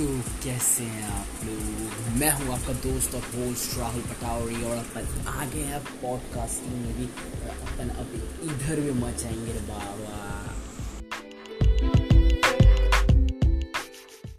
तो कैसे हैं आप लोग? मैं हूँ आपका दोस्त और होस्ट राहुल पटावरी और अपन आ गए हैं पॉडकास्टिंग में भी। अपन अब इधर भी मचाएँगे रे बाबा।